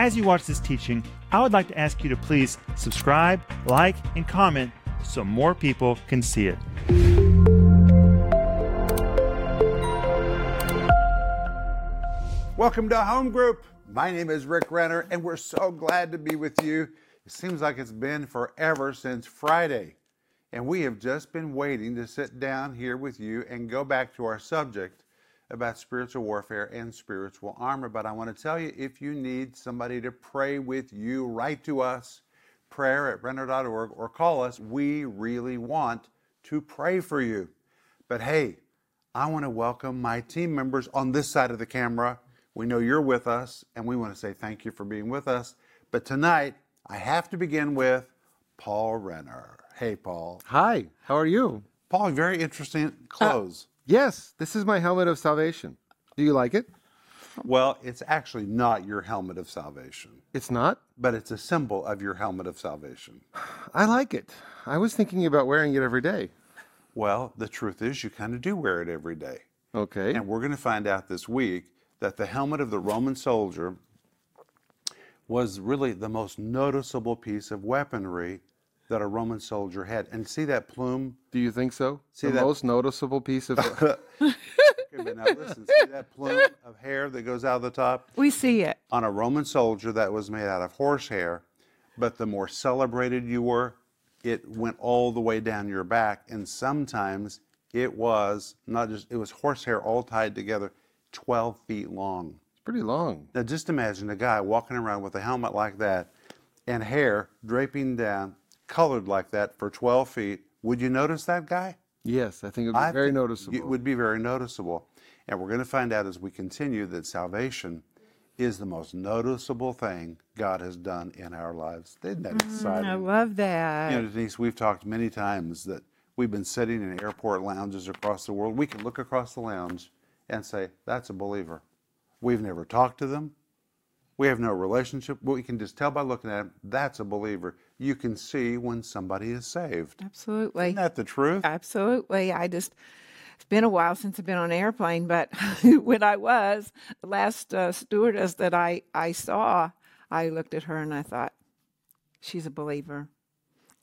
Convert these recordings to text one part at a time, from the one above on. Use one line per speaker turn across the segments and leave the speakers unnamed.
As you watch this teaching, I would like to ask you to please subscribe, like, and comment so more people can see it.
Welcome to Home Group. My name is Rick Renner, and we're so glad to be with you. It seems like it's been forever since Friday, and we have just been waiting to sit down here with you and go back to our subject about spiritual warfare and spiritual armor. But I want to tell you if you need somebody to pray with you, write to us, prayer at renner.org, or call us. We really want to pray for you. But hey, I want to welcome my team members on this side of the camera. We know you're with us, and we want to say thank you for being with us. But tonight, I have to begin with Paul Renner. Hey, Paul.
Hi, how are you?
Paul, very interesting uh, clothes.
Yes, this is my helmet of salvation. Do you like it?
well, it's actually not your helmet of salvation,
It's not?
but it's a symbol of your helmet of salvation.
I like it. I was thinking about wearing it every day.
Well, the truth is, you kind of do wear it every day.
Okay.
And we're going to find out this week that the helmet of the Roman soldier was really the most noticeable piece of weaponry that a Roman soldier had. And see that plume?
Do you think so?
See
the
that-
most noticeable piece of
Okay, but now listen, see that plume of hair that goes out of the top?
We see it.
On a Roman soldier, that was made out of horsehair, but the more celebrated you were, it went all the way down your back. And sometimes it was not just, it was horsehair all tied together, 12 feet long.
It's pretty long.
Now, just imagine a guy walking around with a helmet like that and hair draping down, colored like that for 12 feet. Would you notice that guy?
Yes, I think it would be
I
very
think
noticeable.
It would be very noticeable. And we're going to find out as we continue that salvation is the most noticeable thing God has done in our lives. Isn't that mm-hmm, exciting?
I love that.
You know, Denise, we've talked many times that we've been sitting in airport lounges across the world. We can look across the lounge and say, that's a believer. We've never talked to them. We have no relationship. But we can just tell by looking at them, that's a believer. You can see when somebody is saved.
Absolutely.
Isn't that the truth?
Absolutely. I just, it's been a while since I've been on an airplane, but when I was, the last uh, stewardess that I, I saw, I looked at her and I thought, she's a believer.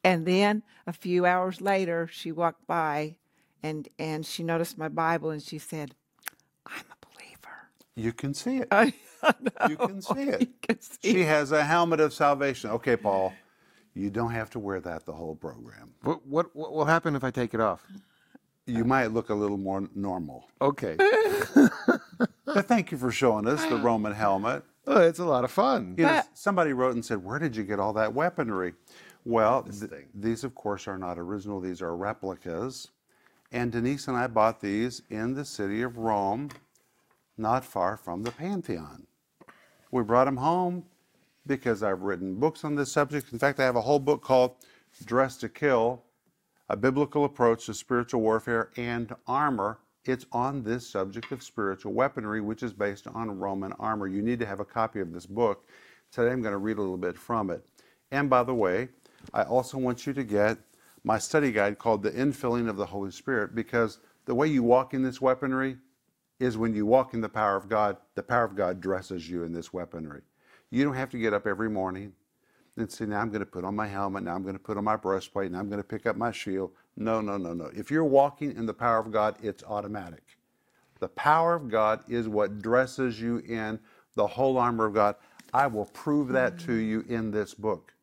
And then a few hours later, she walked by and, and she noticed my Bible and she said, I'm a believer.
You can see it.
I,
You can see it.
Can see
She
it.
has a helmet of salvation. Okay, Paul, you don't have to wear that the whole program.
what, what, what will happen if I take it off?
You might look a little more normal.
Okay.
But thank you for showing us the Roman helmet.
oh, it's a lot of fun.
You know, somebody wrote and said, Where did you get all that weaponry? Well, th- these, of course, are not original, these are replicas. And Denise and I bought these in the city of Rome, not far from the Pantheon. We brought them home because I've written books on this subject. In fact, I have a whole book called Dressed to Kill A Biblical Approach to Spiritual Warfare and Armor. It's on this subject of spiritual weaponry, which is based on Roman armor. You need to have a copy of this book. Today I'm going to read a little bit from it. And by the way, I also want you to get my study guide called The Infilling of the Holy Spirit because the way you walk in this weaponry is when you walk in the power of God, the power of God dresses you in this weaponry. You don't have to get up every morning and say, now I'm going to put on my helmet, now I'm going to put on my breastplate, now I'm going to pick up my shield. No, no, no, no. If you're walking in the power of God, it's automatic. The power of God is what dresses you in the whole armor of God. I will prove that to you in this book.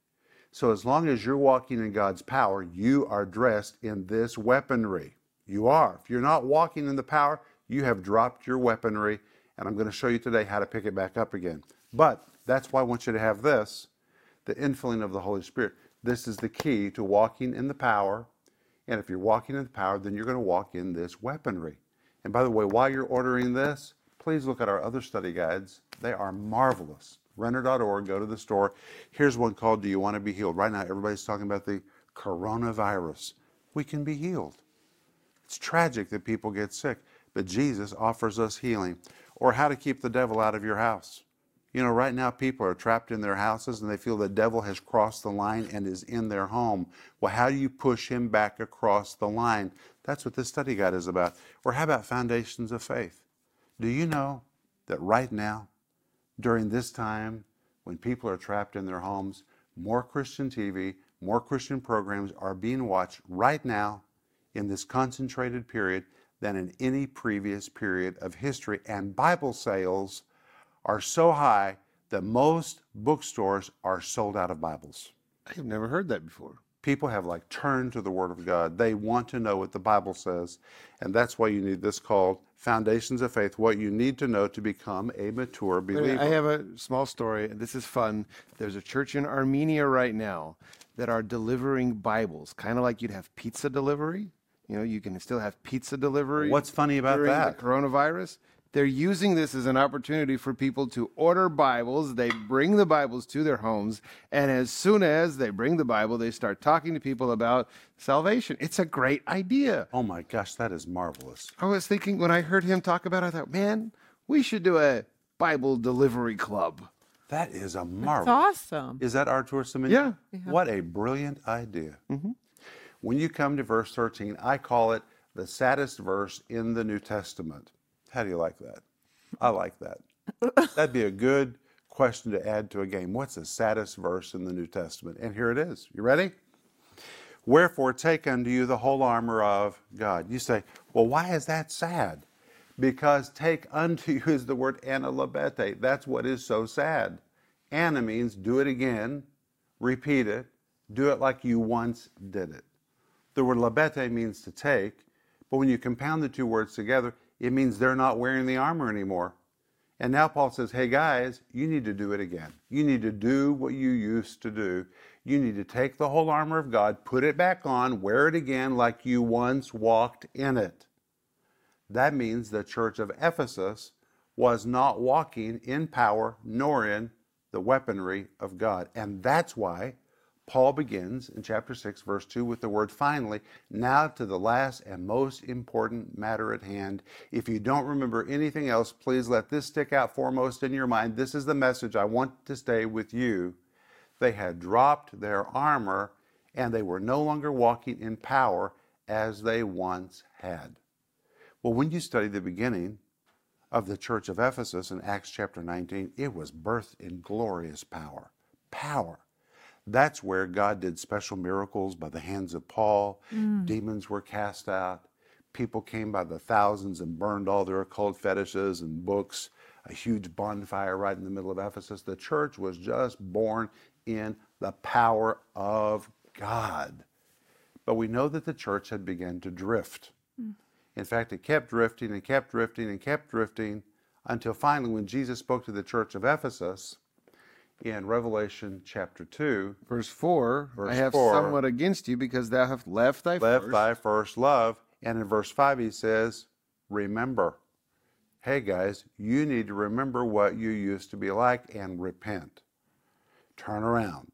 So, as long as you're walking in God's power, you are dressed in this weaponry. You are. If you're not walking in the power, you have dropped your weaponry. And I'm going to show you today how to pick it back up again. But that's why I want you to have this the infilling of the Holy Spirit. This is the key to walking in the power. And if you're walking in the power, then you're going to walk in this weaponry. And by the way, while you're ordering this, please look at our other study guides. They are marvelous. Renner.org, go to the store. Here's one called Do You Want to Be Healed? Right now, everybody's talking about the coronavirus. We can be healed. It's tragic that people get sick, but Jesus offers us healing. Or how to keep the devil out of your house. You know, right now people are trapped in their houses and they feel the devil has crossed the line and is in their home. Well, how do you push him back across the line? That's what this study guide is about. Or how about foundations of faith? Do you know that right now, during this time, when people are trapped in their homes, more Christian TV, more Christian programs are being watched right now in this concentrated period than in any previous period of history. And Bible sales are so high that most bookstores are sold out of Bibles.
I've never heard that before.
People have like turned to the Word of God. They want to know what the Bible says. And that's why you need this called Foundations of Faith, what you need to know to become a mature believer.
I have a small story. This is fun. There's a church in Armenia right now that are delivering Bibles, kind of like you'd have pizza delivery. You know, you can still have pizza delivery.
What's funny about that?
The coronavirus. They're using this as an opportunity for people to order Bibles. They bring the Bibles to their homes, and as soon as they bring the Bible, they start talking to people about salvation. It's a great idea.
Oh my gosh, that is marvelous.
I was thinking when I heard him talk about it, I thought, man, we should do a Bible delivery club.
That is a
It's
marvelous.
awesome.
Is that Artur Semenya?
Yeah.
What a brilliant idea. Mm-hmm. When you come to verse 13, I call it the saddest verse in the New Testament. How do you like that? I like that. That'd be a good question to add to a game. What's the saddest verse in the New Testament? And here it is. You ready? Wherefore, take unto you the whole armor of God. You say, well, why is that sad? Because take unto you is the word analabete. That's what is so sad. Anna means do it again, repeat it, do it like you once did it. The word labete means to take, but when you compound the two words together, it means they're not wearing the armor anymore. And now Paul says, hey guys, you need to do it again. You need to do what you used to do. You need to take the whole armor of God, put it back on, wear it again like you once walked in it. That means the church of Ephesus was not walking in power nor in the weaponry of God. And that's why Paul begins in chapter 6, verse 2 with the word finally. Now to the last and most important matter at hand. If you don't remember anything else, please let this stick out foremost in your mind. This is the message I want to stay with you. They had dropped their armor and they were no longer walking in power as they once had. Well, when you study the beginning of the church of Ephesus in Acts chapter 19, it was birthed in glorious power. Power. That's where God did special miracles by the hands of Paul. Mm. Demons were cast out. People came by the thousands and burned all their occult fetishes and books. A huge bonfire right in the middle of Ephesus. The church was just born in the power of God. But we know that the church had begun to drift. Mm. In fact, it kept drifting and kept drifting and kept drifting until finally, when Jesus spoke to the church of Ephesus in Revelation chapter 2,
Verse 4 I have
four.
somewhat against you because thou hast left thy
left
first.
thy first love. And in verse 5, he says, Remember. Hey guys, you need to remember what you used to be like and repent. Turn around.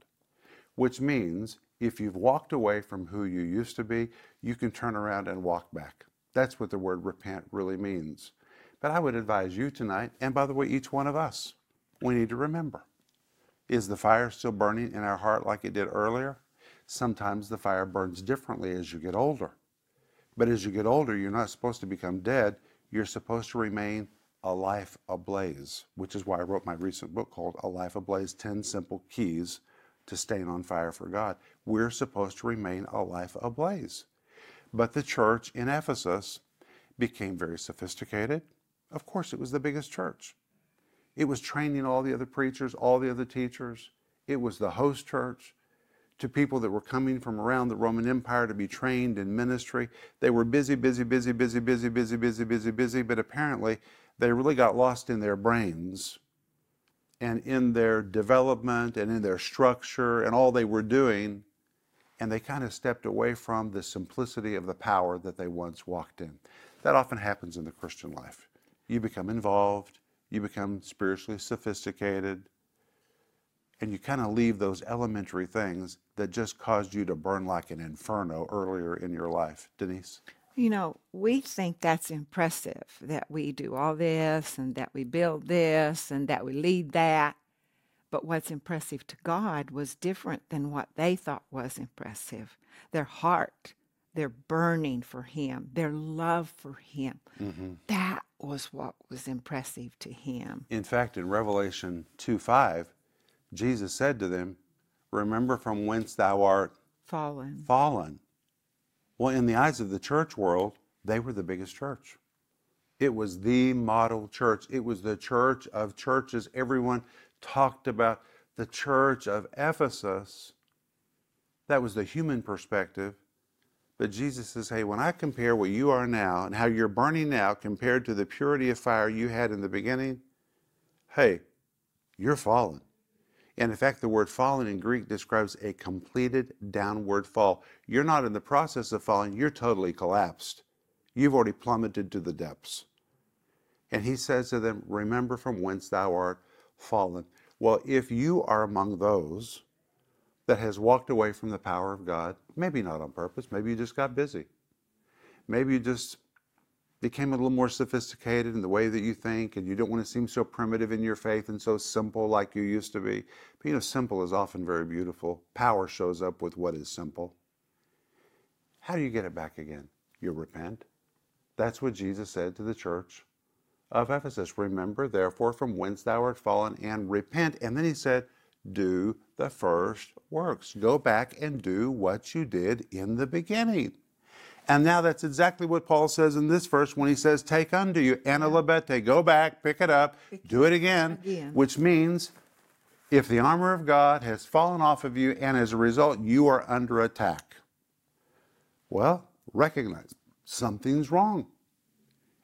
Which means if you've walked away from who you used to be, you can turn around and walk back. That's what the word repent really means. But I would advise you tonight, and by the way, each one of us, we need to remember. Is the fire still burning in our heart like it did earlier? Sometimes the fire burns differently as you get older. But as you get older, you're not supposed to become dead. You're supposed to remain a life ablaze, which is why I wrote my recent book called A Life Ablaze 10 Simple Keys to Staying on Fire for God. We're supposed to remain a life ablaze. But the church in Ephesus became very sophisticated. Of course, it was the biggest church. It was training all the other preachers, all the other teachers. It was the host church to people that were coming from around the Roman Empire to be trained in ministry. They were busy, busy, busy, busy, busy, busy, busy, busy, busy, but apparently they really got lost in their brains and in their development and in their structure and all they were doing. And they kind of stepped away from the simplicity of the power that they once walked in. That often happens in the Christian life. You become involved, you become spiritually sophisticated, and you kind of leave those elementary things that just caused you to burn like an inferno earlier in your life. Denise?
You know, we think that's impressive that we do all this and that we build this and that we lead that. But what's impressive to God was different than what they thought was impressive. Their heart, their burning for Him, their love for Him. Mm-hmm. That was what was impressive to Him.
In fact, in Revelation 2 5, Jesus said to them, Remember from whence thou art
Fallen.
fallen. Well, in the eyes of the church world, they were the biggest church. It was the model church. It was the church of churches. Everyone talked about the church of Ephesus. That was the human perspective. But Jesus says, hey, when I compare what you are now and how you're burning now compared to the purity of fire you had in the beginning, hey, you're fallen. And in fact, the word fallen in Greek describes a completed downward fall. You're not in the process of falling, you're totally collapsed. You've already plummeted to the depths. And he says to them, Remember from whence thou art fallen. Well, if you are among those that has walked away from the power of God, maybe not on purpose, maybe you just got busy. Maybe you just became a little more sophisticated in the way that you think, and you don't want to seem so primitive in your faith and so simple like you used to be. But you know, simple is often very beautiful. Power shows up with what is simple. How do you get it back again? You repent. That's what Jesus said to the church of Ephesus. Remember, therefore, from whence thou art fallen, and repent. And then he said, Do the first works. Go back and do what you did in the beginning. And now that's exactly what Paul says in this verse when he says, Take unto you, analabete, go back, pick it up, do it again,
Again.
which means if the armor of God has fallen off of you and as a result you are under attack, well, recognize something's wrong.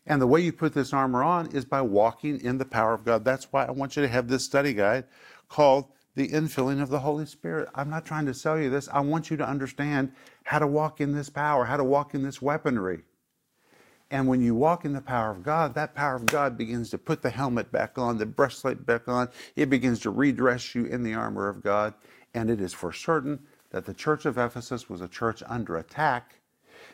And the way you put this armor on is by walking in the power of God. That's why I want you to have this study guide called The Infilling of the Holy Spirit. I'm not trying to sell you this. I want you to understand how to walk in this power, how to walk in this weaponry. And when you walk in the power of God, that power of God begins to put the helmet back on, the breastplate back on. It begins to redress you in the armor of God. And it is for certain that the church of Ephesus was a church under attack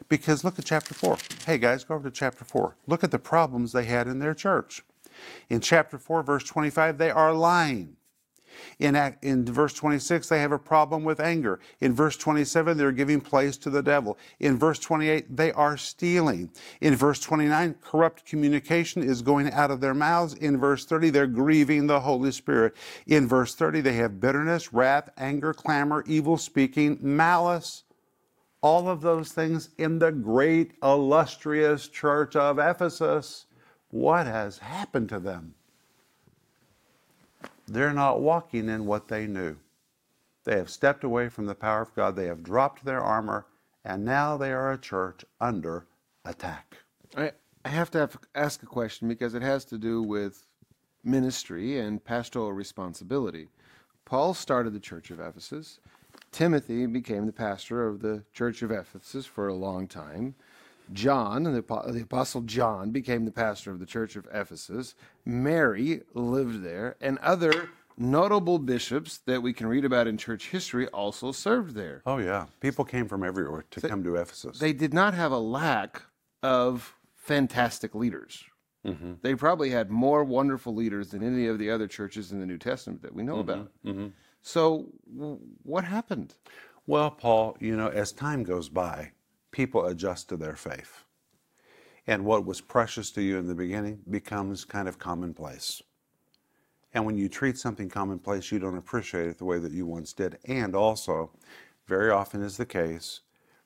because look at chapter 4. Hey guys, go over to chapter 4. Look at the problems they had in their church. In chapter 4, verse 25, they are lying. In, act, in verse 26, they have a problem with anger. In verse 27, they're giving place to the devil. In verse 28, they are stealing. In verse 29, corrupt communication is going out of their mouths. In verse 30, they're grieving the Holy Spirit. In verse 30, they have bitterness, wrath, anger, clamor, evil speaking, malice. All of those things in the great, illustrious church of Ephesus. What has happened to them? They're not walking in what they knew. They have stepped away from the power of God. They have dropped their armor, and now they are a church under attack.
I, have to have, ask a question because it has to do with ministry and pastoral responsibility. Paul started the church of Ephesus. Timothy became the pastor of the church of Ephesus for a long time. John, the, the apostle John, became the pastor of the church of Ephesus. Mary lived there, and other notable bishops that we can read about in church history also served there.
Oh, yeah. People came from everywhere to come to Ephesus.
They did not have a lack of fantastic leaders.
Mm-hmm.
They probably had more wonderful leaders than any of the other churches in the New Testament that we know
Mm-hmm.
about. So, w- what happened?
Well, Paul, you know, as time goes by, people adjust to their faith. And what was precious to you in the beginning becomes kind of commonplace. And when you treat something commonplace, you don't appreciate it the way that you once did. And also, very often is the case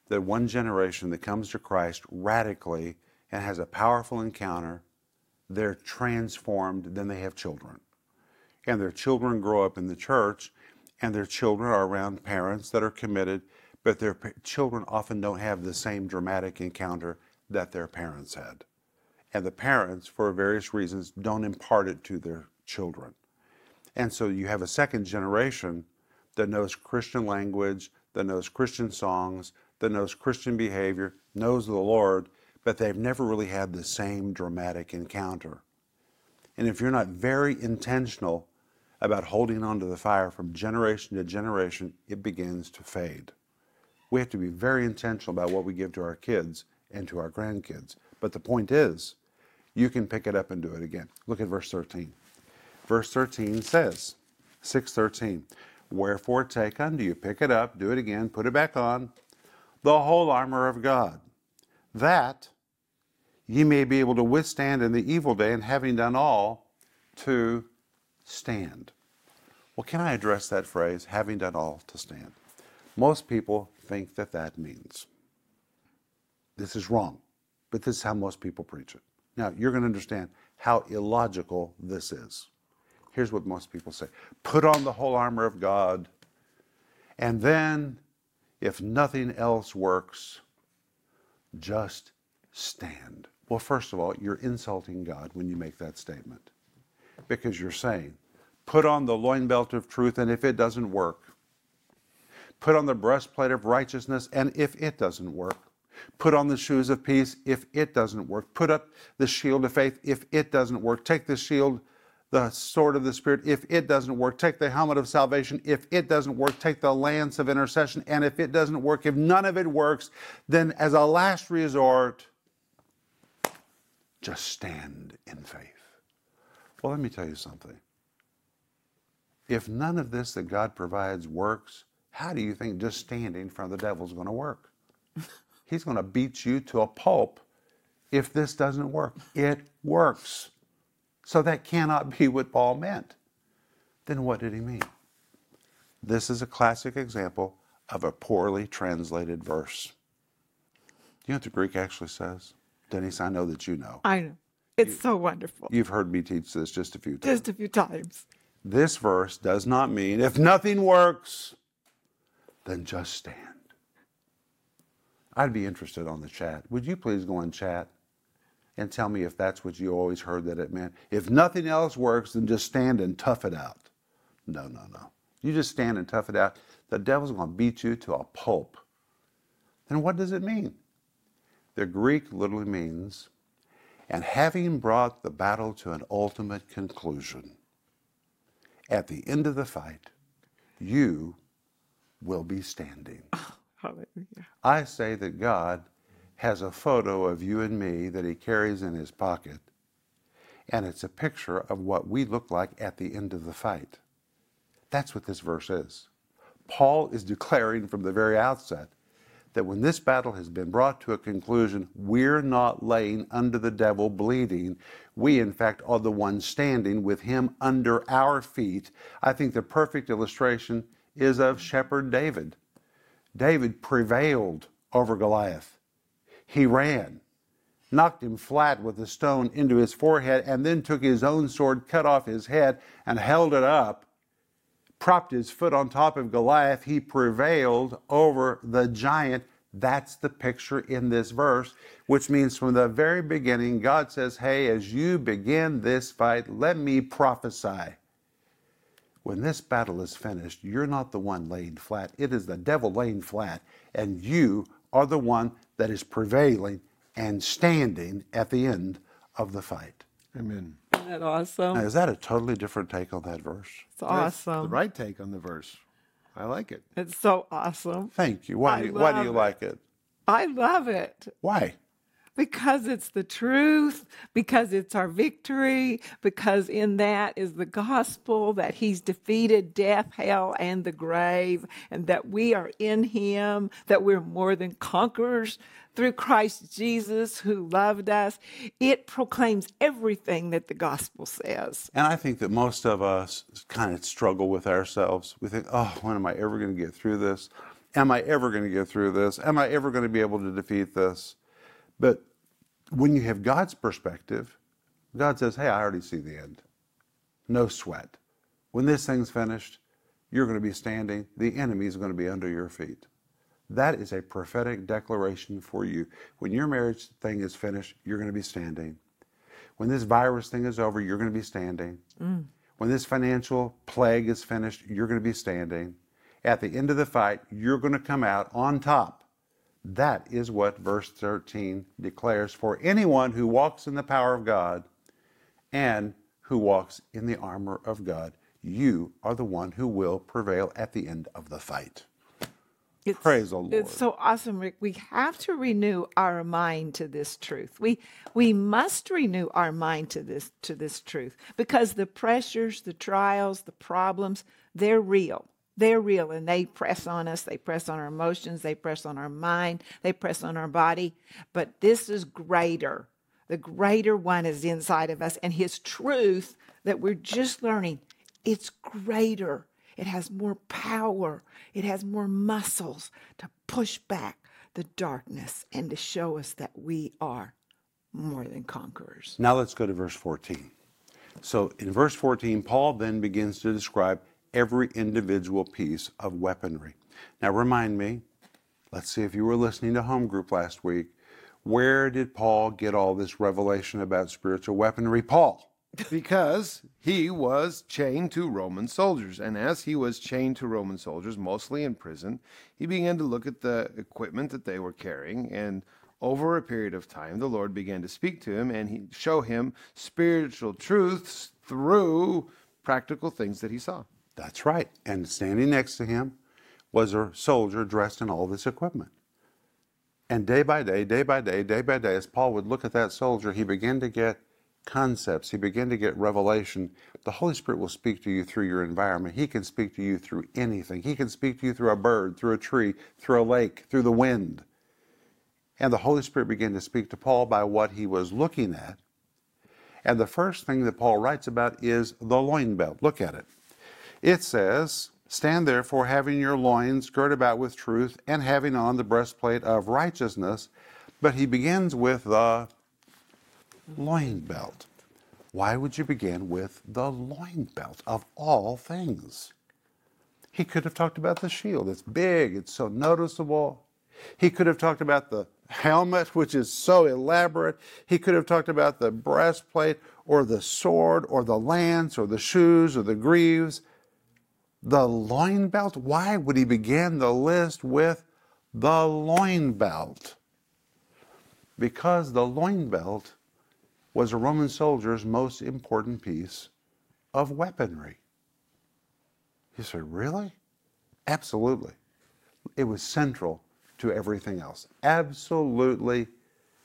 that one generation that comes to Christ radically and has a powerful encounter, they're transformed, then they have children. And their children grow up in the church, and their children are around parents that are committed, but their children often don't have the same dramatic encounter that their parents had. And the parents, for various reasons, don't impart it to their children. And so you have a second generation that knows Christian language, that knows Christian songs, that knows Christian behavior, knows the Lord, but they've never really had the same dramatic encounter. And if you're not very intentional about holding on to the fire from generation to generation, it begins to fade. We have to be very intentional about what we give to our kids and to our grandkids. But the point is, you can pick it up and do it again. Look at verse 13. Verse 13 says, 613, Wherefore take unto you, pick it up, do it again, put it back on, the whole armor of God, that ye may be able to withstand in the evil day, and having done all, to stand. Well, can I address that phrase, having done all to stand? Most people think that that means this is wrong, but this is how most people preach it. Now, you're going to understand how illogical this is. Here's what most people say Put on the whole armor of God, and then, if nothing else works, just stand. Well, first of all, you're insulting God when you make that statement because you're saying, Put on the loin belt of truth, and if it doesn't work, put on the breastplate of righteousness, and if it doesn't work, Put on the shoes of peace if it doesn't work. Put up the shield of faith if it doesn't work. Take the shield, the sword of the Spirit if it doesn't work. Take the helmet of salvation if it doesn't work. Take the lance of intercession. And if it doesn't work, if none of it works, then as a last resort, just stand in faith. Well, let me tell you something. If none of this that God provides works, how do you think just standing in front of the devil is going to work? He's going to beat you to a pulp if this doesn't work. It works. So that cannot be what Paul meant. Then what did he mean? This is a classic example of a poorly translated verse. Do you know what the Greek actually says? Denise, I know that you know.
I know. It's so wonderful.
You've heard me teach this just a few times.
Just a few times.
This verse does not mean if nothing works, then just stand. I'd be interested on the chat. Would you please go on chat and tell me if that's what you always heard that it meant? If nothing else works, then just stand and tough it out. No, no, no. You just stand and tough it out. The devil's going to beat you to a pulp. Then what does it mean? The Greek literally means, and having brought the battle to an ultimate conclusion, at the end of the fight, you will be standing.
Hallelujah.
I say that God has a photo of you and me that he carries in his pocket, and it's a picture of what we look like at the end of the fight. That's what this verse is. Paul is declaring from the very outset that when this battle has been brought to a conclusion, we're not laying under the devil bleeding. We, in fact, are the ones standing with him under our feet. I think the perfect illustration is of Shepherd David. David prevailed over Goliath. He ran, knocked him flat with a stone into his forehead, and then took his own sword, cut off his head, and held it up, propped his foot on top of Goliath. He prevailed over the giant. That's the picture in this verse, which means from the very beginning, God says, Hey, as you begin this fight, let me prophesy when this battle is finished, you're not the one laying flat. It is the devil laying flat, and you are the one that is prevailing and standing at the end of the fight.
Amen.
Isn't that awesome?
Now, is that a totally different take on that verse?
It's awesome.
The right take on the verse. I like it.
It's so awesome.
Thank you. Why, do you- why do you
it.
like it?
I love it
Why?
Because it's the truth, because it's our victory, because in that is the gospel that he's defeated death, hell, and the grave, and that we are in him, that we're more than conquerors through Christ Jesus who loved us. It proclaims everything that the gospel says.
And I think that most of us kind of struggle with ourselves. We think, oh, when am I ever going to get through this? Am I ever going to get through this? Am I ever going to be able to defeat this? But when you have God's perspective, God says, hey, I already see the end. No sweat. When this thing's finished, you're going to be standing, the enemy is going to be under your feet. That is a prophetic declaration for you. When your marriage thing is finished, you're going to be standing. When this virus thing is over, you're going to be standing. Mm. When this financial plague is finished, you're going to be standing. At the end of the fight, you're going to come out on top. That is what verse 13 declares for anyone who walks in the power of God and who walks in the armor of God. You are the one who will prevail at the end of the fight.
It's,
Praise the Lord.
It's so awesome, Rick. We have to renew our mind to this truth. We we must renew our mind to this to this truth because the pressures, the trials, the problems, they're real. They're real and they press on us. They press on our emotions. They press on our mind. They press on our body. But this is greater. The greater one is inside of us, and his truth that we're just learning it's greater. It has more power. It has more muscles to push back the darkness and to show us that we are more than conquerors.
Now let's go to verse 14. So in verse 14, Paul then begins to describe every individual piece of weaponry. Now remind me, let's see if you were listening to home group last week. Where did Paul get all this revelation about spiritual weaponry? Paul.
because he was chained to Roman soldiers. And as he was chained to Roman soldiers, mostly in prison, he began to look at the equipment that they were carrying. And over a period of time, the Lord began to speak to him and show him spiritual truths through practical things that he saw.
That's right. And standing next to him was a soldier dressed in all this equipment. And day by day, day by day, day by day, as Paul would look at that soldier, he began to get concepts. He began to get revelation. The Holy Spirit will speak to you through your environment. He can speak to you through anything. He can speak to you through a bird, through a tree, through a lake, through the wind. And the Holy Spirit began to speak to Paul by what he was looking at. And the first thing that Paul writes about is the loin belt. Look at it. It says, Stand therefore, having your loins girt about with truth, and having on the breastplate of righteousness. But he begins with the loin belt. Why would you begin with the loin belt of all things? He could have talked about the shield. It's big, it's so noticeable. He could have talked about the helmet, which is so elaborate. He could have talked about the breastplate or the sword or the lance or the shoes or the greaves. The loin belt? Why would he begin the list with the loin belt? Because the loin belt was a Roman soldier's most important piece of weaponry. You say, really? Absolutely. It was central to everything else. Absolutely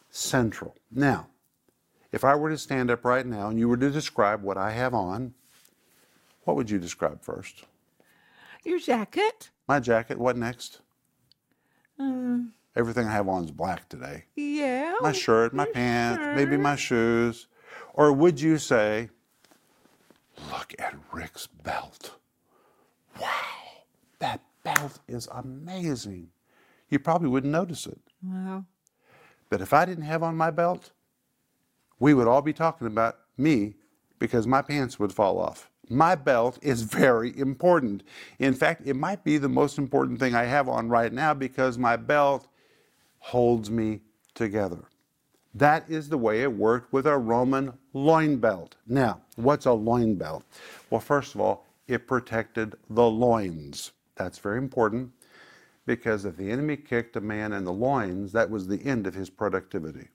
central. Now, if I were to stand up right now and you were to describe what I have on, what would you describe first?
Your jacket?
My jacket. What next?
Um,
Everything I have on is black today.
yeah.
My shirt, my pants, maybe my shoes. Or would you say, look at Rick's belt? Wow, that belt is amazing. You probably wouldn't notice it.
Well,
But if I didn't have on my belt, we would all be talking about me because my pants would fall off. My belt is very important. In fact, it might be the most important thing I have on right now because my belt holds me together. That is the way it worked with a Roman loin belt. Now, what's a loin belt? Well, first of all, it protected the loins. That's very important because if the enemy kicked a man in the loins, that was the end of his productivity.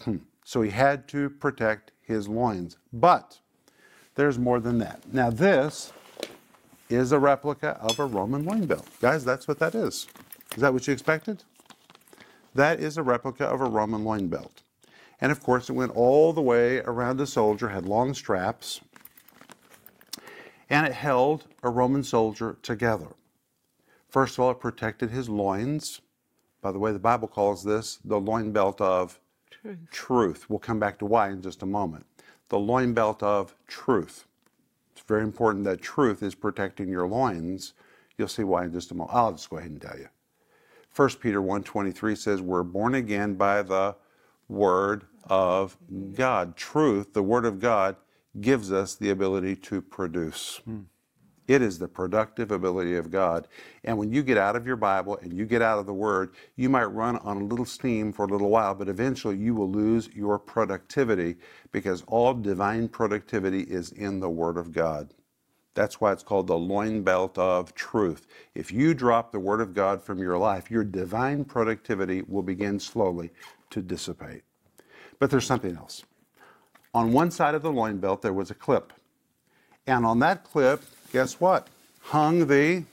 Hmm. So he had to protect his loins. But there's more than that. Now, this is a replica of a Roman loin belt. Guys, that's what that is. Is that what you expected? That is a replica of a Roman loin belt. And of course, it went all the way around the soldier, had long straps, and it held a Roman soldier together. First of all, it protected his loins. By the way, the Bible calls this the loin belt of
truth.
truth. We'll come back to why in just a moment. The loin belt of truth. It's very important that truth is protecting your loins. You'll see why in just a moment. I'll just go ahead and tell you. 1 Peter 1:23 says we're born again by the word of God. Truth, the word of God gives us the ability to produce. Hmm. It is the productive ability of God. And when you get out of your Bible and you get out of the Word, you might run on a little steam for a little while, but eventually you will lose your productivity because all divine productivity is in the Word of God. That's why it's called the loin belt of truth. If you drop the Word of God from your life, your divine productivity will begin slowly to dissipate. But there's something else. On one side of the loin belt, there was a clip. And on that clip, guess what? Hung the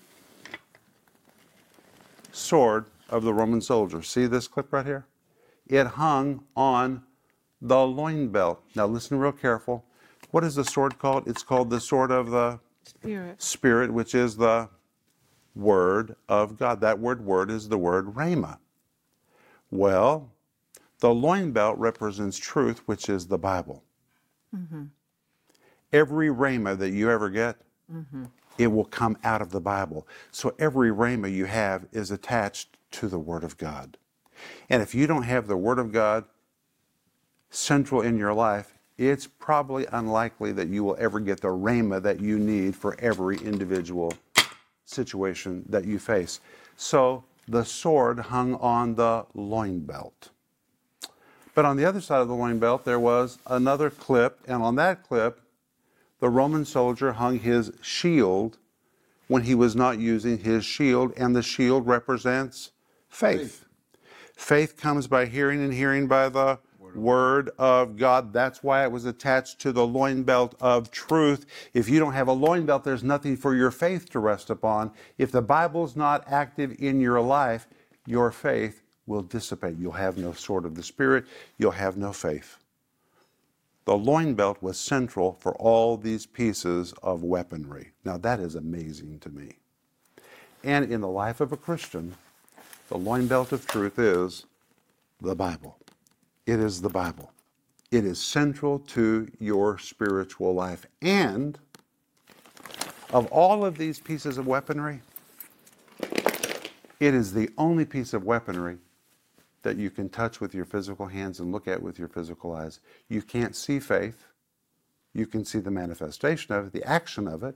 sword of the Roman soldier. See this clip right here? It hung on the loin belt. Now listen real careful. What is the sword called? It's called the sword of the
Spirit.
Spirit, which is the Word of God. That word word is the word rhema. Well, the loin belt represents truth, which is the Bible. Mm-hmm. Every rhema that you ever get Mm-hmm. It will come out of the Bible. So every rhema you have is attached to the Word of God. And if you don't have the Word of God central in your life, it's probably unlikely that you will ever get the rhema that you need for every individual situation that you face. So the sword hung on the loin belt. But on the other side of the loin belt, there was another clip, and on that clip, the Roman soldier hung his shield when he was not using his shield, and the shield represents faith. Faith, comes by hearing, and hearing by the Word of God. That's why it was attached to the loin belt of truth. If you don't have a loin belt, there's nothing for your faith to rest upon. If the Bible's not active in your life, your faith will dissipate. You'll have no sword of the Spirit, you'll have no faith. The loin belt was central for all these pieces of weaponry. Now, that is amazing to me. And in the life of a Christian, the loin belt of truth is the Bible. It is the Bible. It is central to your spiritual life. And of all of these pieces of weaponry, it is the only piece of weaponry that you can touch with your physical hands and look at with your physical eyes. You can't see faith. You can see the manifestation of it, the action of it.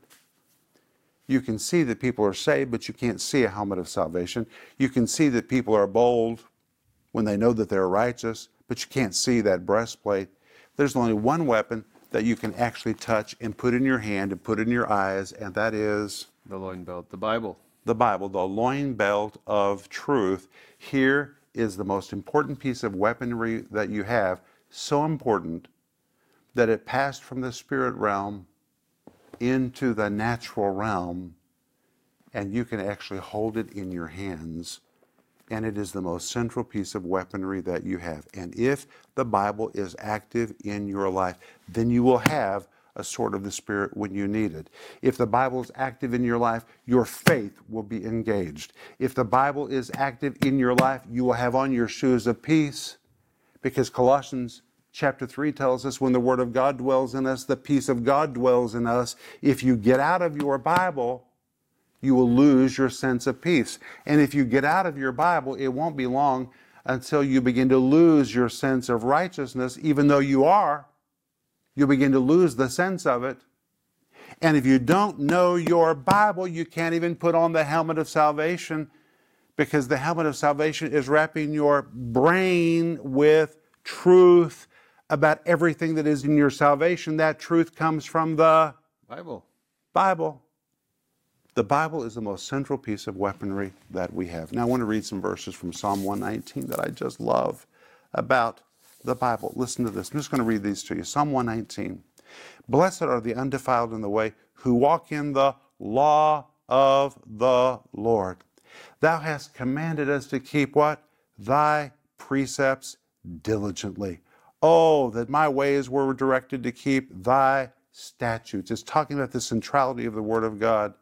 You can see that people are saved, but you can't see a helmet of salvation. You can see that people are bold when they know that they're righteous, but you can't see that breastplate. There's only one weapon that you can actually touch and put in your hand and put in your eyes, and that is
The loin belt, the Bible.
the Bible, the loin belt of truth. Here is the most important piece of weaponry that you have, so important that it passed from the spirit realm into the natural realm, and you can actually hold it in your hands and it is the most central piece of weaponry that you have. And if the Bible is active in your life, then you will have a sword of the Spirit when you need it. If the Bible is active in your life, your faith will be engaged. If the Bible is active in your life, you will have on your shoes of peace because Colossians chapter 3 tells us when the Word of God dwells in us, the peace of God dwells in us. If you get out of your Bible, you will lose your sense of peace. And if you get out of your Bible, it won't be long until you begin to lose your sense of righteousness, even though you are. You'll begin to lose the sense of it. And if you don't know your Bible, you can't even put on the helmet of salvation because the helmet of salvation is wrapping your brain with truth about everything that is in your salvation. That truth comes from the
Bible.
Bible. The Bible is the most central piece of weaponry that we have. Now, I want to read some verses from Psalm 119 that I just love about the Bible. Listen to this. I'm just going to read these to you. Psalm 119. Blessed are the undefiled in the way who walk in the law of the Lord. Thou hast commanded us to keep what? Thy precepts diligently. Oh, that my ways were directed to keep thy statutes. It's talking about the centrality of the Word of God.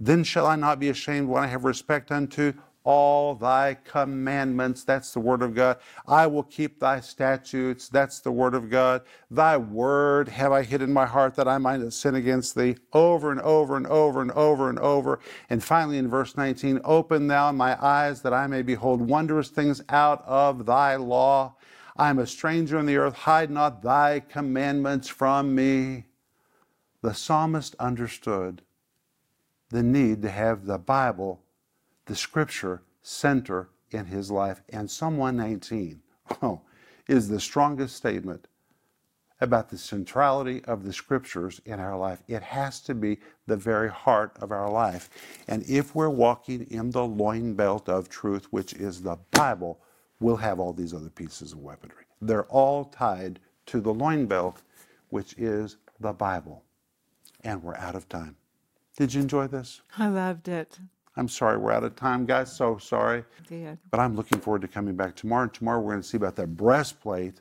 Then shall I not be ashamed when I have respect unto all thy commandments. That's the word of God. I will keep thy statutes. That's the word of God. Thy word have I hid in my heart that I might not sin against thee over and over and over and over and over. And finally in verse 19, open thou my eyes that I may behold wondrous things out of thy law. I am a stranger in the earth. Hide not thy commandments from me. The psalmist understood the need to have the Bible, the Scripture, center in his life. And Psalm 119 oh, is the strongest statement about the centrality of the Scriptures in our life. It has to be the very heart of our life. And if we're walking in the loin belt of truth, which is the Bible, we'll have all these other pieces of weaponry. They're all tied to the loin belt, which is the Bible. And we're out of time. Did you enjoy this?
I loved it.
I'm sorry we're out of time, guys. So sorry.
Did.
But I'm looking forward to coming back tomorrow. And tomorrow we're going to see about that breastplate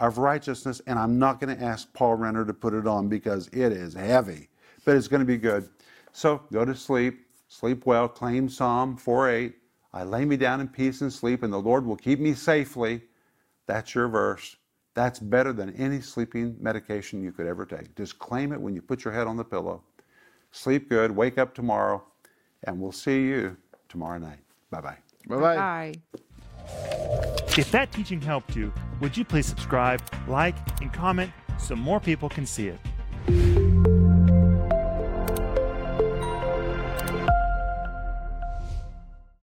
of righteousness. And I'm not going to ask Paul Renner to put it on because it is heavy, but it's going to be good. So go to sleep, sleep well, claim Psalm 4:8. I lay me down in peace and sleep, and the Lord will keep me safely. That's your verse. That's better than any sleeping medication you could ever take. Just claim it when you put your head on the pillow. Sleep good, wake up tomorrow, and we'll see you tomorrow night. Bye bye.
Bye-bye.
Bye.
If that teaching helped you, would you please subscribe, like, and comment so more people can see it?